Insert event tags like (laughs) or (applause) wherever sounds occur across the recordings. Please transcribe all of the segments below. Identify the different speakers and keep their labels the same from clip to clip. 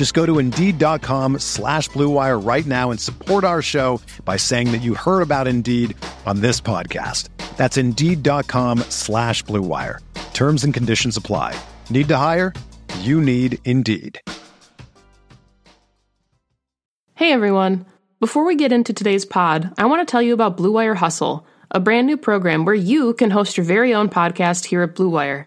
Speaker 1: Just go to Indeed.com slash BlueWire right now and support our show by saying that you heard about Indeed on this podcast. That's Indeed.com slash BlueWire. Terms and conditions apply. Need to hire? You need Indeed.
Speaker 2: Hey everyone. Before we get into today's pod, I want to tell you about Blue Wire Hustle, a brand new program where you can host your very own podcast here at Blue Wire.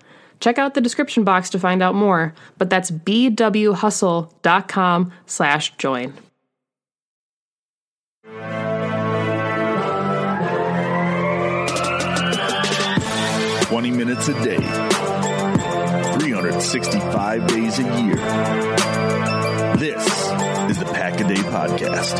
Speaker 2: Check out the description box to find out more, but that's bwhustle.com/join.
Speaker 3: Twenty minutes a day, 365 days a year. This is the Pack a Day Podcast.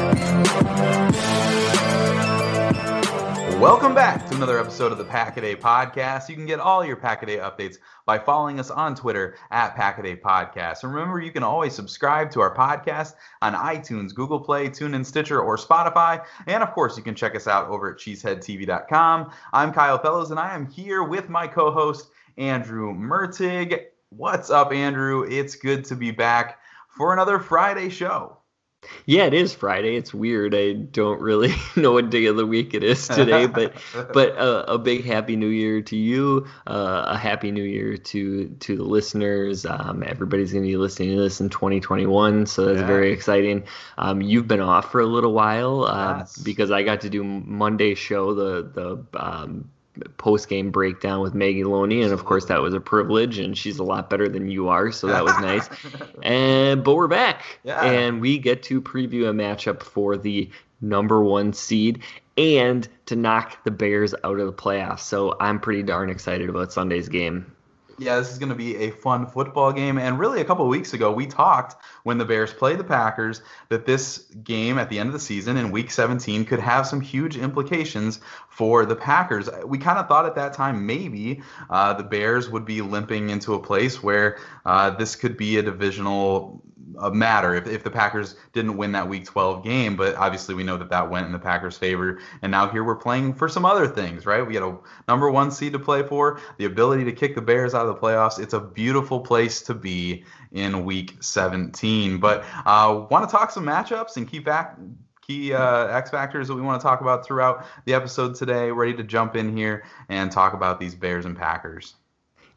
Speaker 4: Welcome back to another episode of the Packaday Podcast. You can get all your Packaday updates by following us on Twitter at Packaday Podcast. And remember, you can always subscribe to our podcast on iTunes, Google Play, TuneIn, Stitcher, or Spotify. And of course, you can check us out over at cheeseheadtv.com. I'm Kyle Fellows, and I am here with my co-host Andrew Mertig. What's up, Andrew? It's good to be back for another Friday show.
Speaker 5: Yeah, it is Friday. It's weird. I don't really (laughs) know what day of the week it is today, but (laughs) but uh, a big happy new year to you. Uh, a happy new year to to the listeners. Um, everybody's going to be listening to this in 2021, so that's yeah. very exciting. Um, you've been off for a little while uh, yes. because I got to do Monday show the the um, post game breakdown with Maggie Loney, and of course that was a privilege, and she's a lot better than you are, so that was nice. (laughs) and but we're back, yeah. and we get to preview a matchup for the number one seed and to knock the Bears out of the playoffs. So I'm pretty darn excited about Sunday's game.
Speaker 4: Yeah, this is going to be a fun football game. And really, a couple weeks ago, we talked when the Bears played the Packers that this game at the end of the season in week 17 could have some huge implications for the Packers. We kind of thought at that time maybe uh, the Bears would be limping into a place where uh, this could be a divisional matter if, if the Packers didn't win that Week 12 game. But obviously, we know that that went in the Packers' favor. And now here we're playing for some other things, right? We got a number one seed to play for, the ability to kick the Bears out of the playoffs. It's a beautiful place to be in Week 17. But uh, want to talk some matchups and keep back key uh, X factors that we want to talk about throughout the episode today. Ready to jump in here and talk about these Bears and Packers.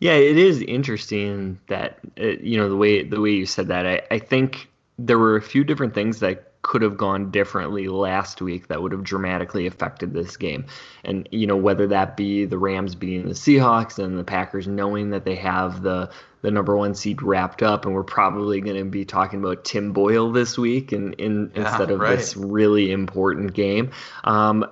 Speaker 5: Yeah, it is interesting that uh, you know the way the way you said that. I, I think there were a few different things that could have gone differently last week that would have dramatically affected this game. And you know whether that be the Rams beating the Seahawks and the Packers knowing that they have the the number one seed wrapped up, and we're probably going to be talking about Tim Boyle this week, and in, yeah, instead of right. this really important game. Um,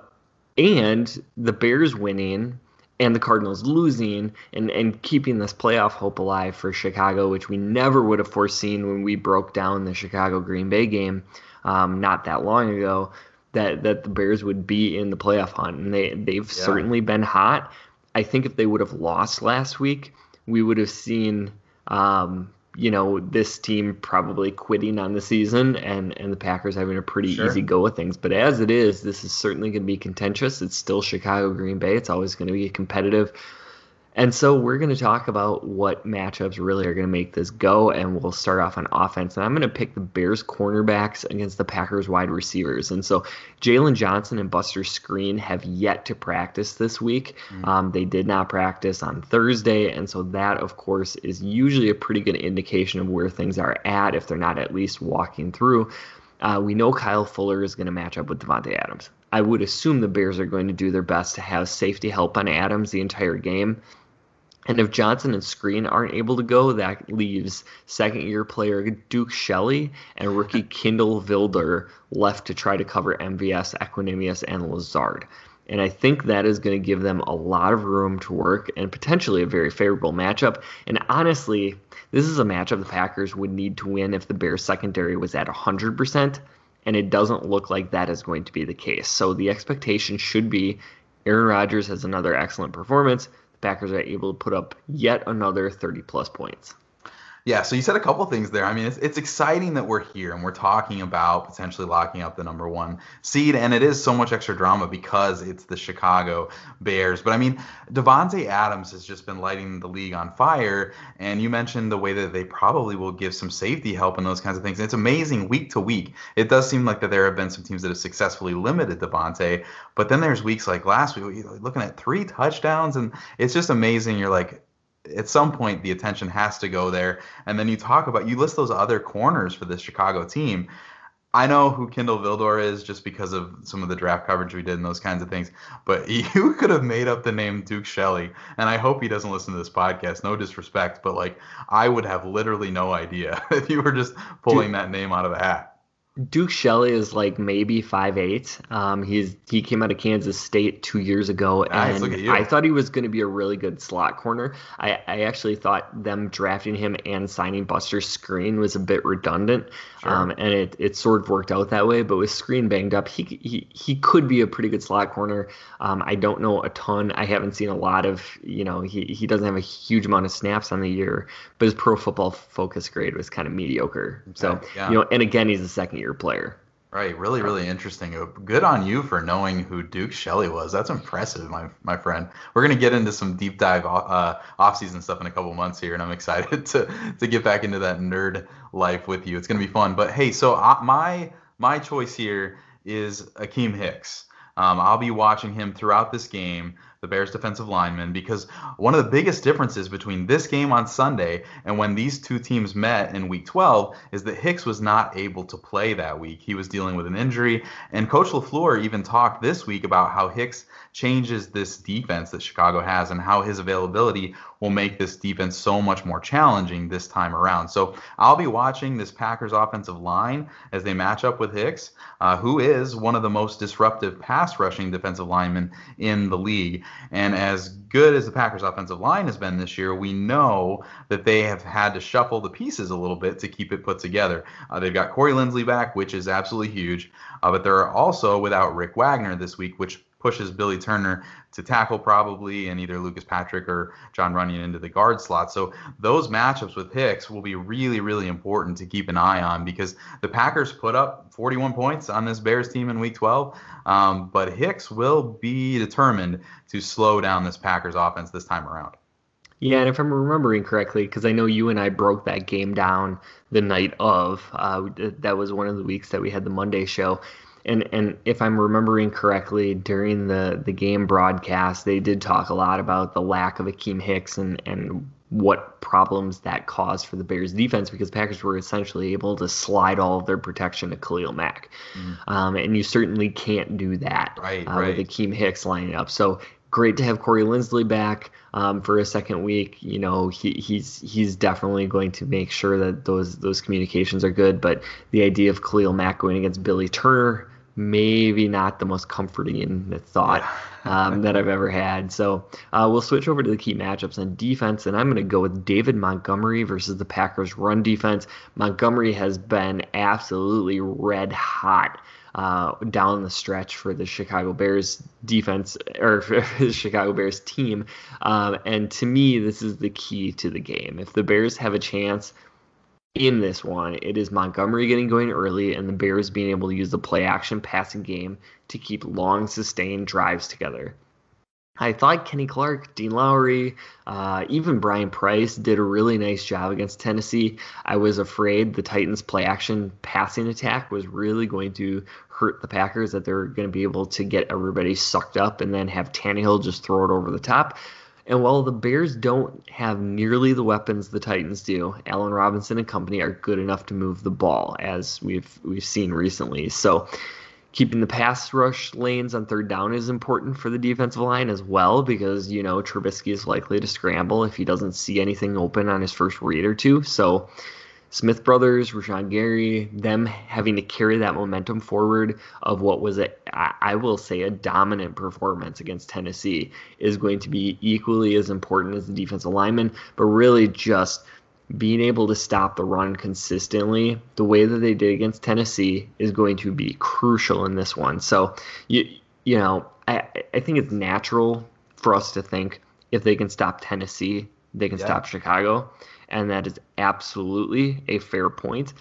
Speaker 5: and the Bears winning and the Cardinals losing and, and keeping this playoff hope alive for Chicago, which we never would have foreseen when we broke down the Chicago Green Bay game um, not that long ago, that, that the Bears would be in the playoff hunt. And they, they've yeah. certainly been hot. I think if they would have lost last week, we would have seen um, you know this team probably quitting on the season and and the Packers having a pretty sure. easy go of things. But as it is, this is certainly going to be contentious. It's still Chicago Green Bay. It's always going to be competitive. And so we're going to talk about what matchups really are going to make this go, and we'll start off on offense. And I'm going to pick the Bears cornerbacks against the Packers wide receivers. And so Jaylon Johnson and Buster Skrine have yet to practice this week. Mm-hmm. Um, they did not practice on Thursday, and so that, of course, is usually a pretty good indication of where things are at if they're not at least walking through. Uh, we know Kyle Fuller is going to match up with Davante Adams. I would assume the Bears are going to do their best to have safety help on Adams the entire game. And if Johnson and Skrine aren't able to go, that leaves second year player Duke Shelley and rookie (laughs) Kindle Vildor left to try to cover MVS, Equanimeous, and Lazard. And I think that is going to give them a lot of room to work and potentially a very favorable matchup. And honestly, this is a matchup the Packers would need to win if the Bears secondary was at 100%. And it doesn't look like that is going to be the case. So the expectation should be Aaron Rodgers has another excellent performance. Packers are able to put up yet another 30 plus points.
Speaker 4: Yeah, so you said a couple things there. I mean, it's, it's exciting that we're here and we're talking about potentially locking up the number one seed, and it is so much extra drama because it's the Chicago Bears. But I mean, Davante Adams has just been lighting the league on fire, and you mentioned the way that they probably will give some safety help and those kinds of things. And it's amazing week to week. It does seem like that there have been some teams that have successfully limited Davante, but then there's weeks like last week, looking at three touchdowns, and it's just amazing. You're like, at some point the attention has to go there. And then you talk about you list those other corners for this Chicago team. I know who Kindle Vildor is just because of some of the draft coverage we did and those kinds of things. But (laughs) you could have made up the name Duke Shelley, and I hope he doesn't listen to this podcast. No disrespect, but like I would have literally no idea (laughs) if you were just pulling Dude, that name out of a hat.
Speaker 5: Duke Shelley is like maybe five eight. Um, he's he came out of Kansas State two years ago, and I thought he was going to be a really good slot corner. I, I actually thought them drafting him and signing Buster Skrine was a bit redundant, sure. um, and it, it sort of worked out that way. But with Skrine banged up, he he, he could be a pretty good slot corner. Um, I don't know a ton. I haven't seen a lot of you know he he doesn't have a huge amount of snaps on the year, but his Pro Football Focus grade was kind of mediocre. Okay, so yeah. you know, and again, he's a second year player.
Speaker 4: Right, really, really interesting. Uh, good on you for knowing who Duke Shelley was. That's impressive, my my friend. We're gonna get into some deep dive uh, off-season stuff in a couple months here, and I'm excited (laughs) to to get back into that nerd life with you. It's gonna be fun. But hey, so uh, my my choice here is Akiem Hicks. Um, I'll be watching him throughout this game the Bears defensive lineman, because one of the biggest differences between this game on Sunday and when these two teams met in week 12 is that Hicks was not able to play that week. He was dealing with an injury, and Coach LaFleur even talked this week about how Hicks changes this defense that Chicago has and how his availability will make this defense so much more challenging this time around. So I'll be watching this Packers offensive line as they match up with Hicks, uh, who is one of the most disruptive pass rushing defensive linemen in the league. And as good as the Packers offensive line has been this year, we know that they have had to shuffle the pieces a little bit to keep it put together. Uh, they've got Corey Linsley back, which is absolutely huge, uh, but they're also without Rick Wagner this week, which pushes Billy Turner to tackle probably and either Lucas Patrick or Jon Runyan into the guard slot. So those matchups with Hicks will be really, really important to keep an eye on because the Packers put up 41 points on this Bears team in week 12. Um, but Hicks will be determined to slow down this Packers offense this time around.
Speaker 5: Yeah, and if I'm remembering correctly, because I know you and I broke that game down the night of, uh, that was one of the weeks that we had the Monday show and and if I'm remembering correctly, during the the game broadcast, they did talk a lot about the lack of Akiem Hicks and and what problems that caused for the Bears defense because Packers were essentially able to slide all of their protection to Khalil Mack, mm. um, and you certainly can't do that
Speaker 4: right, uh, right.
Speaker 5: with Akiem Hicks lining up. So great to have Corey Linsley back um, for a second week. You know, he, he's he's definitely going to make sure that those those communications are good. But the idea of Khalil Mack going against Billy Turner maybe not the most comforting thought (laughs) um, that I've ever had. So uh, we'll switch over to the key matchups on defense, and I'm going to go with David Montgomery versus the Packers' run defense. Montgomery has been absolutely red hot. Uh, down the stretch for the Chicago Bears defense or (laughs) the Chicago Bears team. Um, and to me, this is the key to the game. If the Bears have a chance in this one, it is Montgomery getting going early and the Bears being able to use the play action passing game to keep long, sustained drives together. I thought Kenny Clark, Dean Lowry, uh, even Brian Price did a really nice job against Tennessee. I was afraid the Titans' play action passing attack was really going to hurt the Packers, that they're going to be able to get everybody sucked up and then have Tannehill just throw it over the top. And while the Bears don't have nearly the weapons the Titans do, Allen Robinson and company are good enough to move the ball, as we've we've seen recently. So keeping the pass rush lanes on third down is important for the defensive line as well, because you know Trubisky is likely to scramble if he doesn't see anything open on his first read or two. So Smith brothers, Rashan Gary, them having to carry that momentum forward of what was a, I will say, a dominant performance against Tennessee is going to be equally as important as the defensive lineman, but really just being able to stop the run consistently the way that they did against Tennessee is going to be crucial in this one. So you you know, I, I think it's natural for us to think if they can stop Tennessee, they can yeah. stop Chicago and that is absolutely a fair point.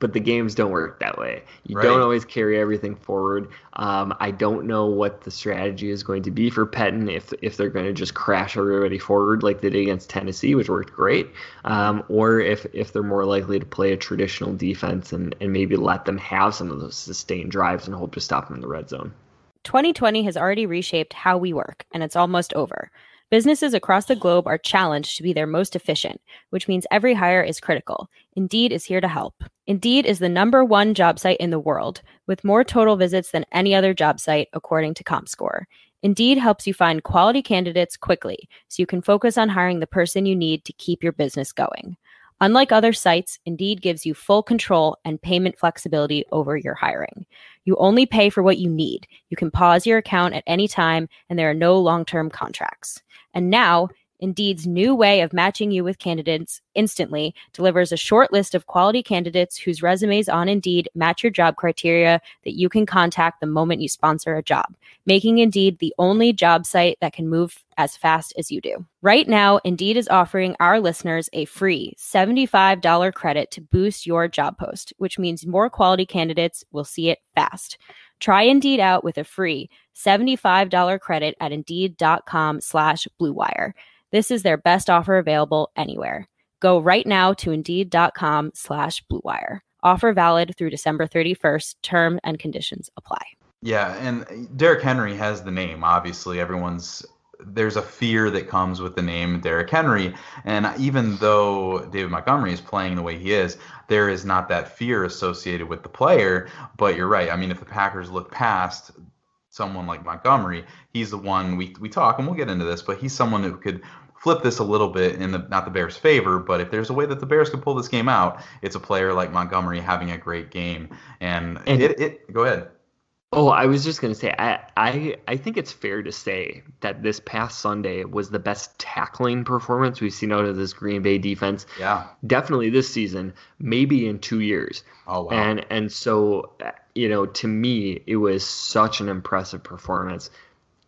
Speaker 5: But the games don't work that way. You right. don't always carry everything forward. Um, I don't know what the strategy is going to be for Pettine if if they're going to just crash everybody forward like they did against Tennessee, which worked great, um, or if if they're more likely to play a traditional defense and, and maybe let them have some of those sustained drives and hope to stop them in the red zone.
Speaker 6: 2020 has already reshaped how we work, and it's almost over. Businesses across the globe are challenged to be their most efficient, which means every hire is critical. Indeed is here to help. Indeed is the number one job site in the world, with more total visits than any other job site, according to ComScore. Indeed helps you find quality candidates quickly, so you can focus on hiring the person you need to keep your business going. Unlike other sites, Indeed gives you full control and payment flexibility over your hiring. You only pay for what you need. You can pause your account at any time, and there are no long term contracts. And now, Indeed's new way of matching you with candidates instantly delivers a short list of quality candidates whose resumes on Indeed match your job criteria that you can contact the moment you sponsor a job, making Indeed the only job site that can move as fast as you do. Right now, Indeed is offering our listeners a free $75 credit to boost your job post, which means more quality candidates will see it fast. Try Indeed out with a free $75 credit at Indeed.com slash BlueWire. This is their best offer available anywhere. Go right now to Indeed.com slash BlueWire. Offer valid through December 31st. Term and conditions apply.
Speaker 4: Yeah, and uh, Derrick Henry has the name. Obviously, everyone's there's a fear that comes with the name Derrick Henry. And even though David Montgomery is playing the way he is, there is not that fear associated with the player. But you're right. I mean, if the Packers look past someone like Montgomery, he's the one we, we talk, and we'll get into this, but he's someone who could flip this a little bit in the not the Bears' favor, but if there's a way that the Bears could pull this game out, it's a player like Montgomery having a great game. And, and it, it go ahead.
Speaker 5: Oh, I was just gonna say, I, I I think it's fair to say that this past Sunday was the best tackling performance we've seen out of this Green Bay defense.
Speaker 4: Yeah,
Speaker 5: definitely this season, maybe in two years.
Speaker 4: Oh wow!
Speaker 5: And and so you know, to me, it was such an impressive performance.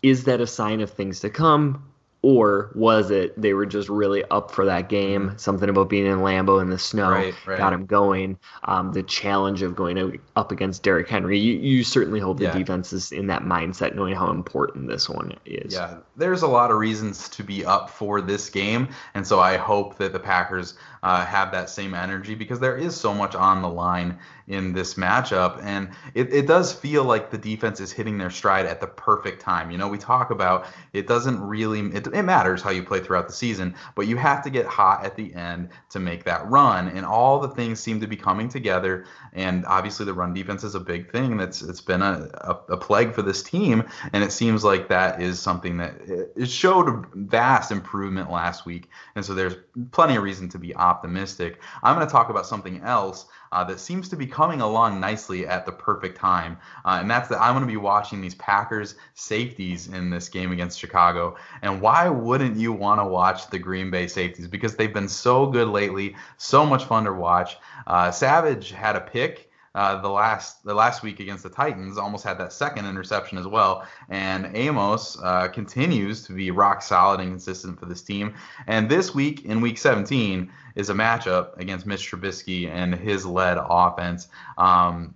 Speaker 5: Is that a sign of things to come? Or was it they were just really up for that game? Something about being in Lambeau in the snow right, right. got him going. Um, the challenge of going up against Derrick Henry. You, you certainly hope the yeah. defense is in that mindset, knowing how important this one is.
Speaker 4: Yeah, there's a lot of reasons to be up for this game, and so I hope that the Packers uh, have that same energy because there is so much on the line in this matchup. And it, it does feel like the defense is hitting their stride at the perfect time. You know, we talk about it doesn't really, it, it matters how you play throughout the season, but you have to get hot at the end to make that run. And all the things seem to be coming together. And obviously, the run defense is a big thing. That's it's been a, a, a plague for this team, and it seems like that is something that it showed vast improvement last week. And so there's plenty of reason to be optimistic. I'm going to talk about something else uh, that seems to be coming along nicely at the perfect time. Uh, and that's that I'm going to be watching these Packers safeties in this game against Chicago. And why wouldn't you want to watch the Green Bay safeties? Because they've been so good lately, so much fun to watch. Uh, Savage had a pick. Uh, the last the last week against the Titans, almost had that second interception as well. And Amos uh, continues to be rock solid and consistent for this team. And this week in Week 17, is a matchup against Mitch Trubisky and his led offense. Um,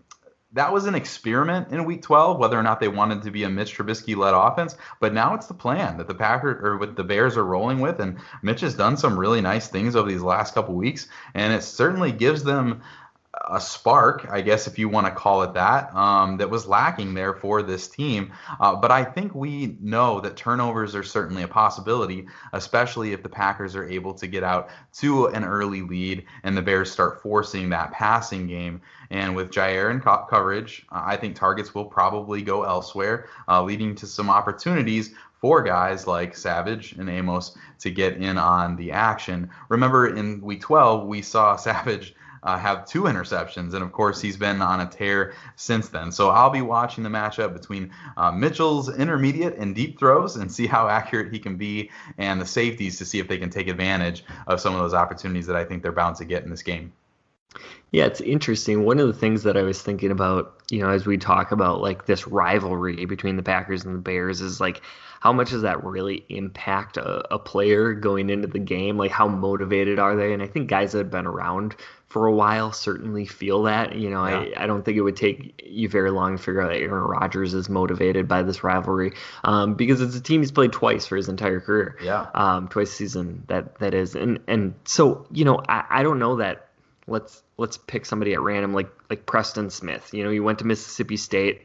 Speaker 4: that was an experiment in week 12 whether or not they wanted to be a Mitch Trubisky led offense but now it's the plan that the Packers or what the Bears are rolling with and Mitch has done some really nice things over these last couple weeks and it certainly gives them a spark, I guess, if you want to call it that, um, that was lacking there for this team. Uh, but I think we know that turnovers are certainly a possibility, especially if the Packers are able to get out to an early lead and the Bears start forcing that passing game. And with Jaire in co- coverage, I think targets will probably go elsewhere, uh, leading to some opportunities for guys like Savage and Amos to get in on the action. Remember in week 12, we saw (laughs) Savage uh, have two interceptions, and of course he's been on a tear since then. So I'll be watching the matchup between uh, Mitchell's intermediate and deep throws and see how (laughs) accurate he can be, and the safeties to see if they can take advantage of some of those opportunities that I think they're bound to get in this game.
Speaker 5: Yeah, it's interesting. One of the things that I was thinking about, you know, as we talk about like this rivalry between the Packers and the Bears is like how much does that really impact a, a player going into the game? Like how motivated are they? And I think guys that have been around for a while certainly feel that. You know, yeah. I, I don't think it would take you very long to figure out that Aaron Rodgers is motivated by this rivalry um, because it's a team he's played twice for his entire career.
Speaker 4: Yeah.
Speaker 5: Um, twice a season that that is, and and so you know, I, I don't know that. Let's let's pick somebody at random like like Preston Smith. You know, he went to Mississippi State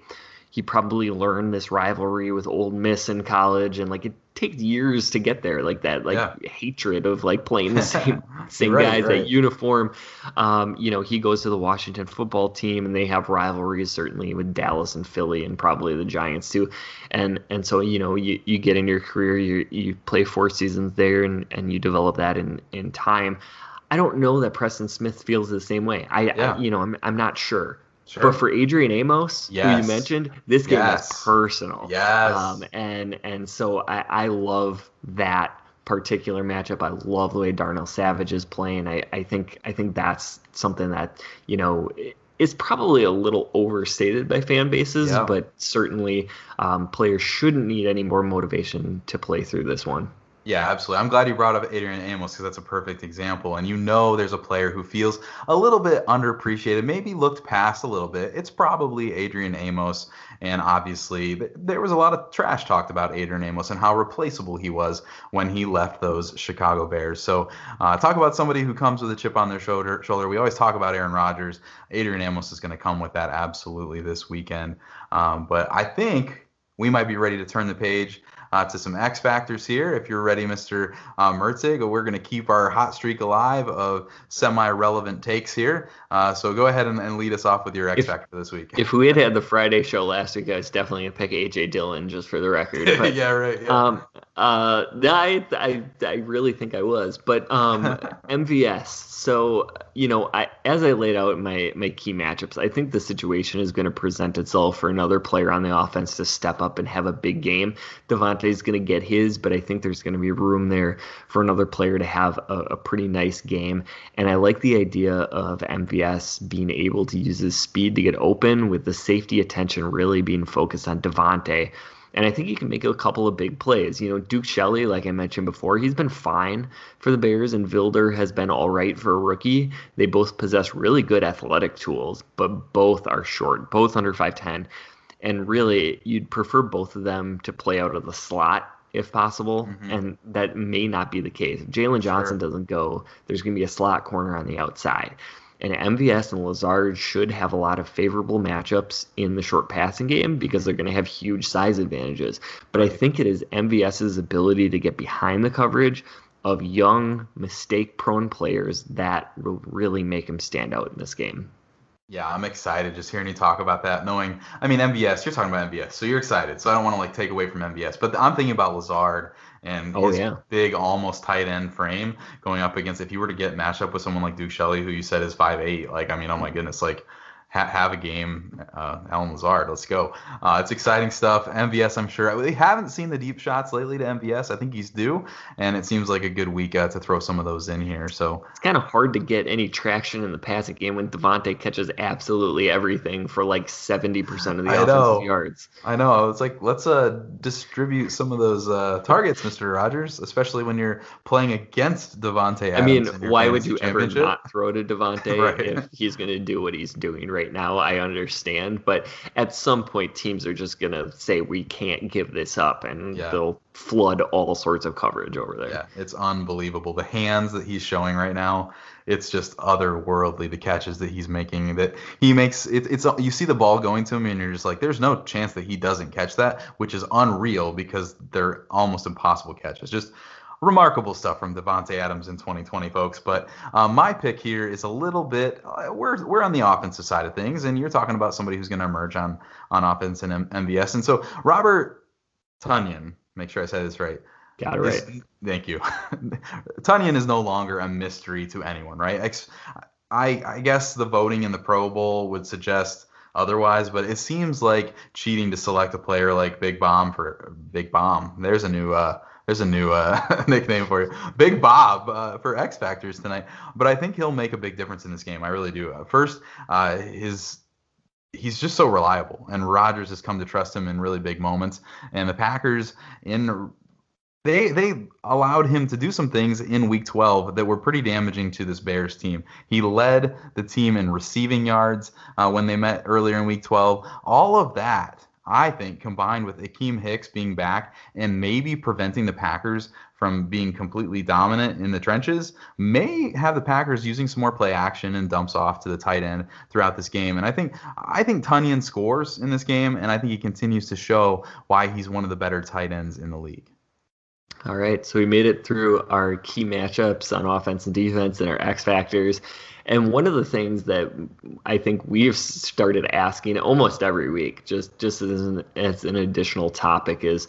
Speaker 5: he probably learned this rivalry with Ole Miss in college, and like it takes years to get there, like that, like yeah. hatred of like playing the (laughs) same same right, guys, right. that uniform. Um, you know, he goes to the Washington football team, and they have rivalries certainly with Dallas and Philly, and probably the Giants too. And and so you know, you, you get in your career, you you play four seasons there, and and you develop that in in time. I don't know that Preston Smith feels the same way. I, yeah. I you know, I'm I'm not sure. Sure. But for Adrian Amos, yes. who you mentioned, this game yes. is personal.
Speaker 4: Yes.
Speaker 5: Um, and and so I, I love that particular matchup. I love the way Darnell Savage is playing. I, I think I think that's something that, you know, is probably a little overstated by fan bases, yeah. but certainly um, players shouldn't need any more motivation to play through this one.
Speaker 4: Yeah, absolutely. I'm glad you brought up Adrian Amos because that's a perfect example. And you know, there's a player who feels a little bit underappreciated, maybe looked past a little bit. It's probably Adrian Amos. And obviously, there was a lot of trash talked about Adrian Amos and how replaceable he was when he left those Chicago Bears. So, uh, talk about somebody who comes with a chip on their shoulder. Shoulder. We always talk about Aaron Rodgers. Adrian Amos is going to come with that absolutely this weekend. Um, but I think we might be ready to turn the page uh, to some X Factors here. If you're ready, Mr. Uh, Mertig, we're going to keep our hot streak alive of semi relevant takes here. Uh, so go ahead and, and, lead us off with your X if, Factor this week.
Speaker 5: If we had had the Friday show last week, I was definitely going to pick A.J. Dillon just for the record.
Speaker 4: But, (laughs) yeah, right. Yeah.
Speaker 5: Um, uh, I, I, I really think I was. But um, (laughs) MVS. So, you know, I, as I laid out my, my key matchups, I think the situation is going to present itself for another player on the offense to step up and have a big game. Davante is going to get his, but I think there's going to be room there for another player to have a, a pretty nice game. And I like the idea of MVS being able to use his speed to get open with the safety attention really being focused on Davante. And I think he can make a couple of big plays. You know, Duke Shelley, like I mentioned before, he's been fine for the Bears, and Vildor has been all right for a rookie. They both possess really good athletic tools, but both are short, both under 5'10 and really you'd prefer both of them to play out of the slot if possible, mm-hmm. and that may not be the case. If Jaylon Johnson sure. doesn't go, there's going to be a slot corner on the outside. And MVS and Lazard should have a lot of favorable matchups in the short passing game because they're going to have huge size advantages. But I think it is MVS's ability to get behind the coverage of young, mistake prone players that will really make him stand out in this game.
Speaker 4: Yeah, I'm excited just hearing you talk about that. Knowing, I mean, MVS, you're talking about MVS, so you're excited. So I don't want to like take away from MVS, but I'm thinking about Lazard and oh, his yeah. big, almost tight end frame going up against. If you were to get matched up with someone like Duke Shelley, who you said is five eight, like I mean, oh my goodness, like ha- have a game, uh, Allen Lazard. Let's go. Uh, it's exciting stuff. MVS, I'm sure. We haven't seen the deep shots lately to MVS. I think he's due, and it seems like a good week uh, to throw some of those in here. So
Speaker 5: it's kind of hard to get any traction in the passing game when Davante catches absolutely everything for like 70% of the I offensive know. yards.
Speaker 4: I know. It's like let's uh, distribute some of those uh, targets, Mr. Rodgers, especially when you're playing against Davante.
Speaker 5: I mean, why would you ever not throw to (laughs) Davante right. if he's going to do what he's doing right right now, I understand. But at some point, teams are just going to say, we can't give this up, and yeah. they'll flood all sorts of coverage over there.
Speaker 4: Yeah, it's unbelievable. The hands that he's showing right now, it's just otherworldly. The catches that he's making, that he makes, it, it's you see the ball going to him, and you're just like, there's no chance that he doesn't catch that, which is unreal because they're almost impossible catches. Just remarkable stuff from Davante Adams in 2020, folks. But um, my pick here is a little bit. Uh, we're we're on the offensive side of things, and you're talking about somebody who's going to emerge on on offense and M- MVS. And so Robert Tonyan, make sure I said this right.
Speaker 5: Got it right.
Speaker 4: thank you. (laughs) Tonyan is no longer a mystery to anyone, right? I I guess the voting in the Pro Bowl would suggest otherwise, but it seems like cheating to select a player like Big Bomb for Big Bomb. There's a new uh, there's a new uh, (laughs) nickname for you, Big Bob uh, for X Factors tonight. But I think he'll make a big difference in this game. I really do. Uh, first, uh, his he's just so reliable, and Rodgers has come to trust him in really big moments. And the Packers in they they allowed him to do some things in week 12 that were pretty damaging to this Bears team. He led the team in receiving yards uh, when they met earlier in week 12. All of that I think, combined with Akiem Hicks being back and maybe preventing the Packers from being completely dominant in the trenches, may have the Packers using some more play action and dumps off to the tight end throughout this game. And I think I think Tonyan scores in this game, and I think he continues to show why he's one of the better tight ends in the league.
Speaker 5: All right, so we made it through our key matchups on offense and defense and our X factors. And one of the things that I think we've started asking almost every week, just just as an, as an additional topic, is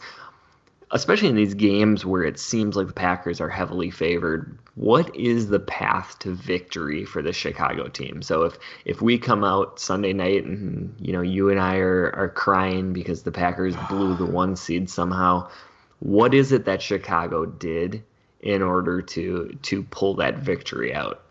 Speaker 5: especially in these games where it seems like the Packers are heavily favored, what is the path to victory for the Chicago team? So if if we come out Sunday night and you know you and I are are crying because the Packers blew the one seed somehow, what is it that Chicago did in order to to pull that victory out?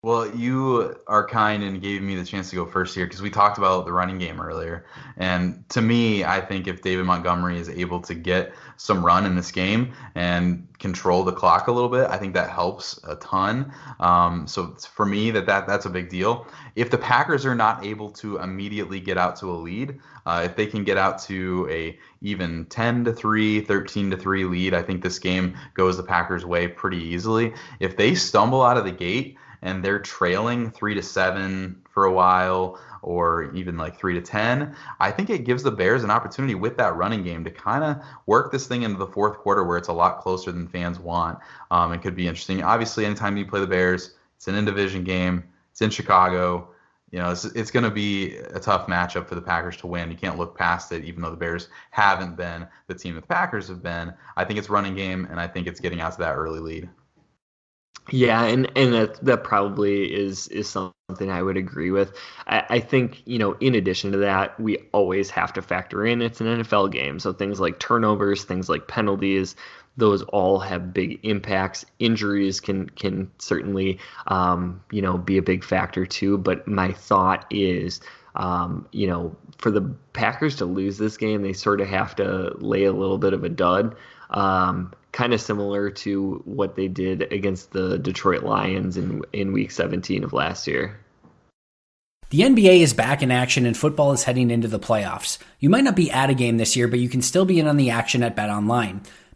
Speaker 4: Well, you are kind and gave me the chance to go first here because we talked about the running game earlier. And to me, I think if David Montgomery is able to get some run in this game and control the clock a little bit, I think that helps a ton. Um, so for me, that, that that's a big deal. If the Packers are not able to immediately get out to a lead, uh, if they can get out to a even 10 to 3, 13 to 3 lead, I think this game goes the Packers' way pretty easily. If they stumble out of the gate, and they're trailing three to seven for a while or even like three to ten, I think it gives the Bears an opportunity with that running game to kind of work this thing into the fourth quarter where it's a lot closer than fans want. Um, it could be interesting. Obviously, anytime you play the Bears, it's an in division game. It's in Chicago. You know, it's, it's going to be a tough matchup for the Packers to win. You can't look past it, even though the Bears haven't been the team that the Packers have been. I think it's running game, and I think it's getting out to that early lead.
Speaker 5: Yeah, and and that that probably is is something I would agree with. I, I think you know, in addition to that, we always have to factor in it's an NFL game, so things like turnovers, things like penalties, those all have big impacts. Injuries can can certainly um, you know be a big factor too. But my thought is. Um, you know, for the Packers to lose this game, they sort of have to lay a little bit of a dud. Um, kind of similar to what they did against the Detroit Lions in in week 17 of last year.
Speaker 7: The NBA is back in action and football is heading into the playoffs. You might not be at a game this year, but you can still be in on the action at Bet Online.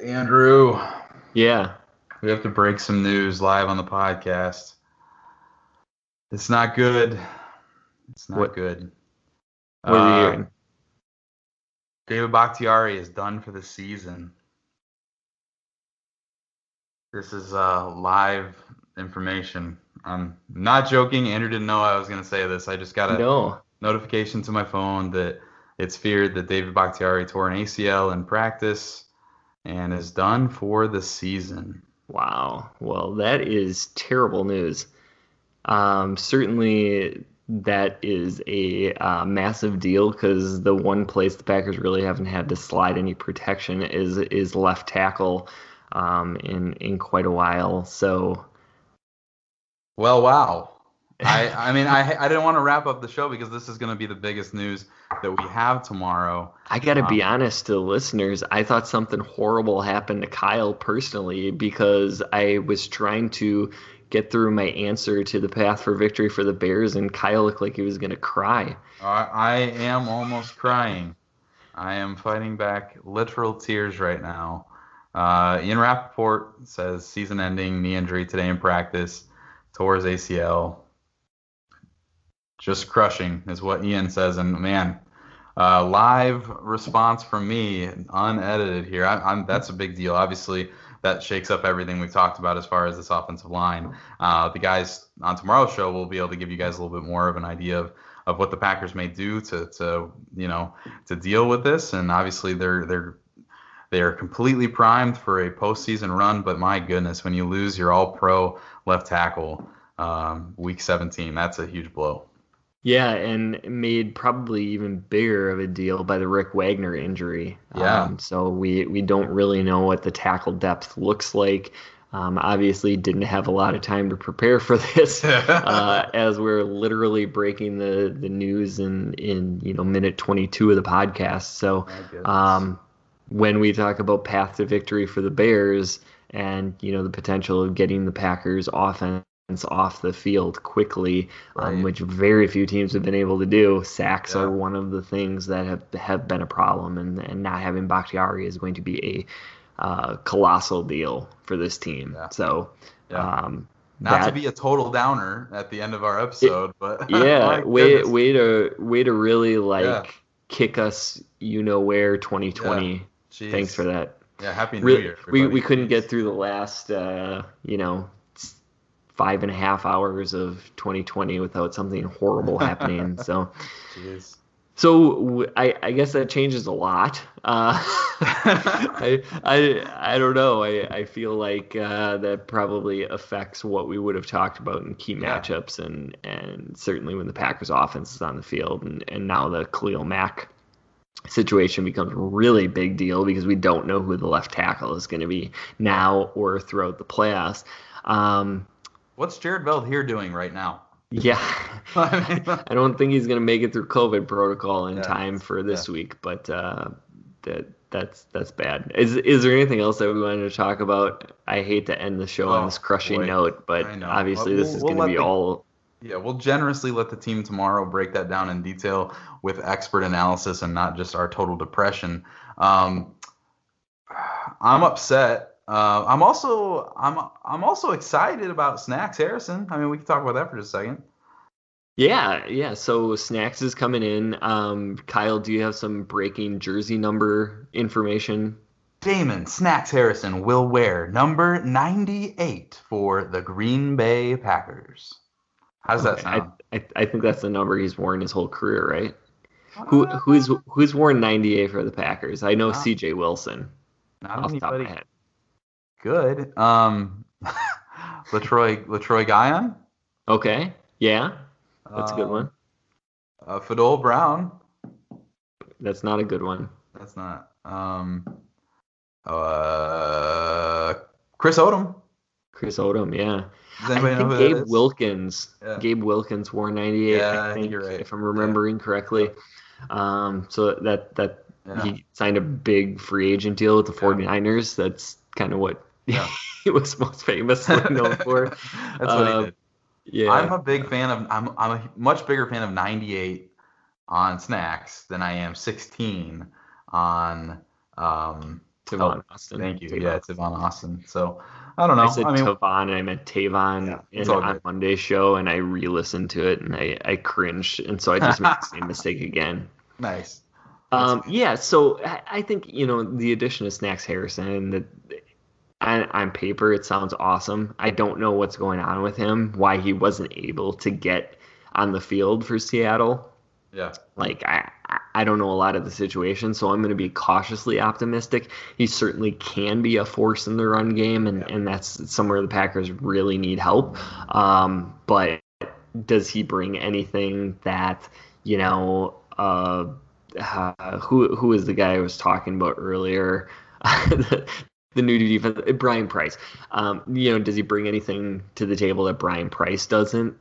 Speaker 4: Andrew,
Speaker 5: Yeah.
Speaker 4: we have to break some news live on the podcast. It's not good. It's not
Speaker 5: What-
Speaker 4: good.
Speaker 5: What are you
Speaker 4: Uh,
Speaker 5: hearing?
Speaker 4: David Bakhtiari is done for the season. This is uh, live information. I'm not joking. Andrew didn't know I was going to say this. I just got a
Speaker 5: No.
Speaker 4: notification to my phone that it's feared that David Bakhtiari tore an ACL in practice and is done for the season.
Speaker 5: Wow. Well, that is terrible news. Um, certainly, that is a uh, massive deal because the one place the Packers really haven't had to slide any protection is is left tackle um, in in quite a while. So
Speaker 4: Well, wow. I, I mean, I, I didn't want to wrap up the show because this is going to be the biggest news that we have tomorrow.
Speaker 5: I got to be
Speaker 4: Um,
Speaker 5: honest to the listeners. I thought something horrible happened to Kyle personally because I was trying to get through my answer to the path for victory for the Bears, and Kyle looked like he was going to cry.
Speaker 4: I, I am almost crying. I am fighting back literal tears right now. Uh, Ian Rapoport says season ending knee injury today in practice, tore his ACL. Just crushing is what Ian says. And man, uh, live response from me, unedited here. I, I'm that's a big deal. Obviously, that shakes up everything we've talked about as far as this offensive line. Uh, the guys on tomorrow's show will be able to give you guys a little bit more of an idea of of what the Packers may do to to you know to deal with this. And obviously, they're they're they are completely primed for a postseason run. But my goodness, when you lose your All-Pro left tackle um, week 17, that's a huge blow.
Speaker 5: Yeah, and made probably even bigger of a deal by the Rick Wagner injury.
Speaker 4: Yeah.
Speaker 5: Um, so we we don't really know what the tackle depth looks like. Um, obviously, didn't have a lot of time to prepare for (laughs) this, (laughs) uh, as we're literally breaking the the news in in you know minute 22 of the podcast. So um, when we talk about path to victory for the Bears and you know the potential of getting the Packers offense off the field quickly, um, which very few teams have been able to do. Sacks
Speaker 4: Yeah.
Speaker 5: are one of the things that have have been a problem, and and not having Bakhtiari is going to be a uh, colossal deal for this team.
Speaker 4: Yeah.
Speaker 5: So.
Speaker 4: Yeah.
Speaker 5: Um,
Speaker 4: Not to be a total downer at the end of our episode, but (laughs)
Speaker 5: yeah, way way to way to really like kick us, you know where 2020.
Speaker 4: Jeez.
Speaker 5: Thanks for that.
Speaker 4: Yeah, happy New Year.
Speaker 5: we we couldn't get through the last uh, you know five and a half hours of 2020 without something horrible happening. (laughs) So
Speaker 4: Jeez.
Speaker 5: so I I guess that changes a lot. Uh, (laughs) I I I don't know. I I feel like uh, that probably affects what we would have talked about in key
Speaker 4: Yeah.
Speaker 5: matchups and and certainly when the Packers offense is on the field and and now the Khalil Mack situation becomes a really big deal because we don't know who the left tackle is going to be now or throughout the playoffs. Um,
Speaker 4: What's Jared Veldheer doing right now?
Speaker 5: yeah, (laughs) I don't think he's going to make it through COVID protocol in
Speaker 4: Yeah,
Speaker 5: time for this
Speaker 4: yeah.
Speaker 5: week, but uh, that that's that's bad. Is is there anything else that we wanted to talk about? I hate to end the show on
Speaker 4: Oh,
Speaker 5: this crushing
Speaker 4: boy.
Speaker 5: note, but obviously
Speaker 4: Well,
Speaker 5: this is
Speaker 4: we'll-
Speaker 5: going to be
Speaker 4: the-
Speaker 5: all.
Speaker 4: Yeah, we'll generously let the team tomorrow break that down in detail with expert analysis and not just our total depression. Um, I'm upset. Uh, I'm also I'm I'm also excited about Snacks Harrison. I mean, we can talk about that for just a second.
Speaker 5: Yeah, yeah. So Snacks is coming in. Um, Kyle, do you have some breaking jersey number information?
Speaker 4: Damon Snacks Harrison will wear number 98 for the Green Bay Packers. How does that
Speaker 5: I,
Speaker 4: sound?
Speaker 5: I I think that's the number he's worn his whole career, right? Who who's who's worn 98 for the Packers? I know
Speaker 4: Wow.
Speaker 5: C.J. Wilson
Speaker 4: Not
Speaker 5: off the top of my
Speaker 4: anybody. Good. Um, (laughs) Letroy Letroy Guion.
Speaker 5: Okay, yeah, that's a good
Speaker 4: Um,
Speaker 5: one.
Speaker 4: Uh, Fadol Brown.
Speaker 5: That's not a good one.
Speaker 4: That's not. Um, Uh, Chris Odom.
Speaker 5: Chris Odom, yeah. I think Gabe? Wilkins.
Speaker 4: Yeah.
Speaker 5: Gabe Wilkins wore 98.
Speaker 4: Yeah, I think you're right.
Speaker 5: if I'm remembering correctly. Um, so that that
Speaker 4: Yeah.
Speaker 5: he signed a big free agent deal with the 49ers. That's kind of what
Speaker 4: Yeah. (laughs)
Speaker 5: he was most famously (laughs) known for.
Speaker 4: That's what he
Speaker 5: Um,
Speaker 4: did.
Speaker 5: Yeah.
Speaker 4: I'm a big fan of. I'm I'm a much bigger fan of 98 on snacks than I am 16 on. Um,
Speaker 5: Tavon
Speaker 4: oh,
Speaker 5: Austin.
Speaker 4: Thank you.
Speaker 5: Tavon.
Speaker 4: Yeah, Tavon Austin. So I don't know.
Speaker 5: I said
Speaker 4: I mean,
Speaker 5: Tavon and I meant Tavon
Speaker 4: Yeah,
Speaker 5: in, on. Monday's show, and I re-listened to it and I, I cringed, and so I just made the same mistake again. (laughs)
Speaker 4: nice.
Speaker 5: Um, yeah, so I, I think you know the addition of Snacks Harrison. That on, on paper it sounds awesome. I don't know what's going on with him, why he wasn't able to get on the field for Seattle.
Speaker 4: Yeah.
Speaker 5: Like I, I- don't know a lot of the situation, so I'm going to be cautiously optimistic. He certainly can be a force in the run game, and, and that's somewhere the Packers really need help. Um, but does he bring anything that you know? Uh, uh, (sighs) who who is the guy I was talking about earlier? (laughs) the, the new defense, Brian Price. Um, you know, does he bring anything to the table that Brian Price doesn't?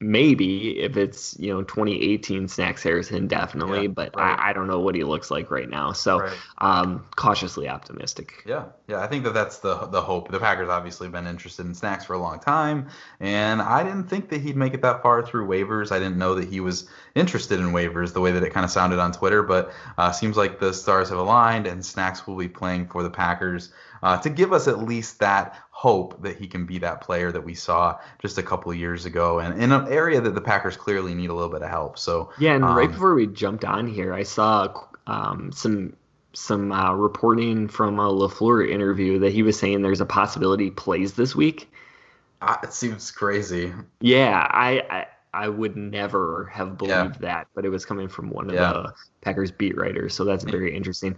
Speaker 5: Maybe if it's you know 2018 Snacks Harrison, definitely,
Speaker 4: Yeah,
Speaker 5: but
Speaker 4: right.
Speaker 5: I, I don't know what he looks like right now. So
Speaker 4: Right.
Speaker 5: um, cautiously optimistic.
Speaker 4: Yeah, yeah, I think that that's the the hope. The Packers obviously been interested in snacks for a long time, and I didn't think that he'd make it that far through waivers. I didn't know that he was interested in waivers the way that it kind of sounded on Twitter, but uh, seems like the stars have aligned, and snacks will be playing for the Packers uh, to give us at least that hope that he can be that player that we saw just a couple of years ago, and in an area that the Packers clearly need a little bit of help. So
Speaker 5: Yeah, and right
Speaker 4: um,
Speaker 5: before we jumped on here, I saw um, some some uh, reporting from a LaFleur interview that he was saying there's a possibility plays this week.
Speaker 4: uh, it seems crazy.
Speaker 5: Yeah, I I, I would never have
Speaker 4: Yeah.
Speaker 5: believed that, but it was coming from one of
Speaker 4: Yeah.
Speaker 5: the Packers beat writers, so that's very interesting.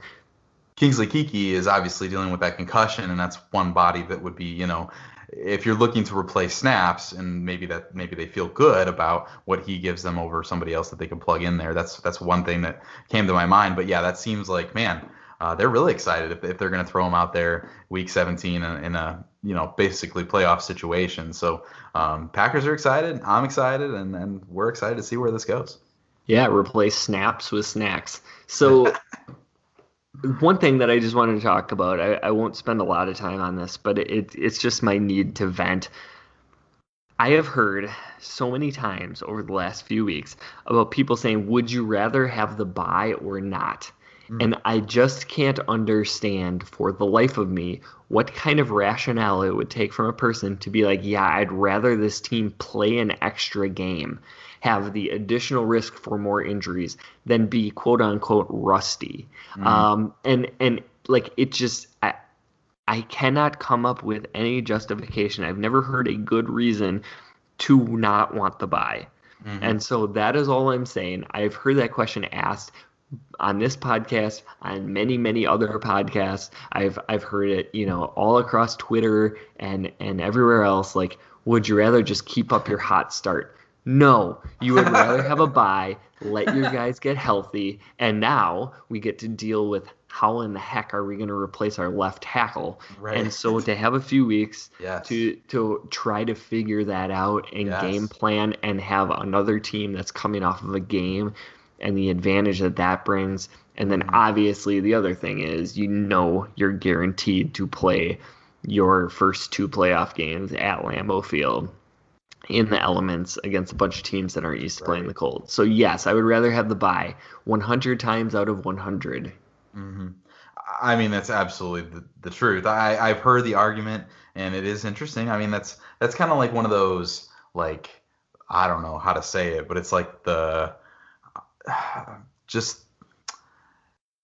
Speaker 4: Kingsley Keke is obviously dealing with that concussion, and that's one body that would be, you know, if you're looking to replace snaps, and maybe that maybe they feel good about what he gives them over somebody else that they can plug in there. That's that's one thing that came to my mind. But yeah, that seems like man, uh, they're really excited if, if they're going to throw him out there week 17 in, in a you know basically playoff situation. So um, Packers are excited, I'm excited, and and we're excited to see where this goes.
Speaker 5: Yeah, replace snaps with snacks. So (laughs) one thing that I just wanted to talk about, I, I won't spend a lot of time on this, but it, it's just my need to vent. I have heard so many times over the last few weeks about people saying, would you rather have the bye or not? Mm-hmm. And I just can't understand for the life of me what kind of rationale it would take from a person to be like, yeah, I'd rather this team play an extra game, have the additional risk for more injuries than be quote unquote rusty. Mm-hmm. Um, and and like it just I, I cannot come up with any justification. I've never heard a good reason to not want the bye. Mm-hmm. And so that is all I'm saying. I've heard that question asked on this podcast, on many, many other podcasts. I've I've heard it, you know, all across Twitter and and everywhere else. Like, would you rather just keep up your hot start? No, you would rather have a bye, let your guys get healthy, and now we get to deal with how in the heck are we going to replace our left tackle?
Speaker 4: Right.
Speaker 5: And so to have a few weeks
Speaker 4: Yes.
Speaker 5: to to try to figure that out and
Speaker 4: Yes.
Speaker 5: game plan and have another team that's coming off of a game and the advantage that that brings. And then mm-hmm. obviously the other thing is you know you're guaranteed to play your first two playoff games at Lambeau Field in the elements against a bunch of teams that aren't used to playing the cold. So yes, I would rather have the bye 100 times out of 100. Mm-hmm.
Speaker 4: I mean, that's absolutely the, the truth. I, I've heard the argument, and it is interesting. I mean, that's that's kind of like one of those like I don't know how to say it, but it's like the (sighs) just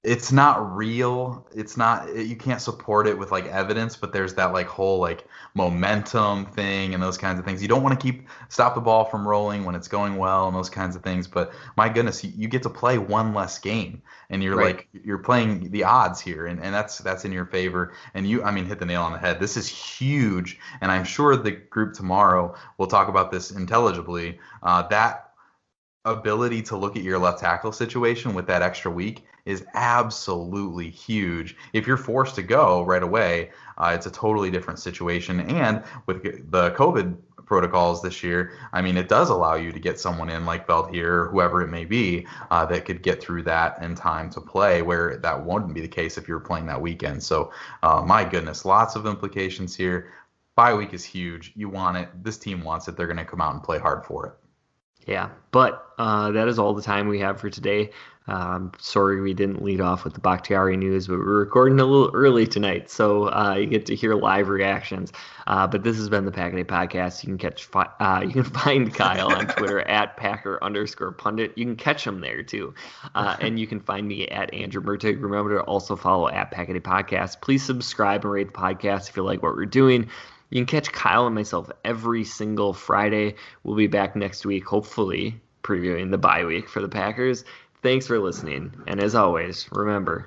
Speaker 4: it's not real. It's not you can't support it with like evidence, but there's that like whole like momentum thing and those kinds of things. You don't want to keep stop the ball from rolling when it's going well and those kinds of things. But my goodness, you, you get to play one less game, and you're
Speaker 5: Right.
Speaker 4: like you're playing the odds here, and, and that's that's in your favor. And you, I mean, hit the nail on the head. This is huge, and I'm sure the group tomorrow will talk about this intelligibly. Uh, that ability to look at your left tackle situation with that extra week is absolutely huge. If you're forced to go right away, uh, it's a totally different situation. And with the COVID protocols this year, I mean, it does allow you to get someone in like Veldheer or whoever it may be uh, that could get through that in time to play, where that wouldn't be the case if you were playing that weekend. So, uh, my goodness, lots of implications here. Bye week is huge. You want it. This team wants it. They're going to come out and play hard for it.
Speaker 5: Yeah, but uh, that is all the time we have for today. Um, sorry we didn't lead off with the Bakhtiari news, but we're recording a little early tonight, so uh, you get to hear live reactions. Uh, but this has been the Pack Day podcast. You can catch uh, (laughs) you can find Kyle on Twitter (laughs) at Packer underscore pundit. You can catch him there too, uh, and you can find me at Andrew Mertig. Remember to also follow at Pack Day podcast. Please subscribe and rate the podcast if you like what we're doing. You can catch Kyle and myself every single Friday. We'll be back next week, hopefully previewing the bye week for the Packers. Thanks for listening. And as always, remember.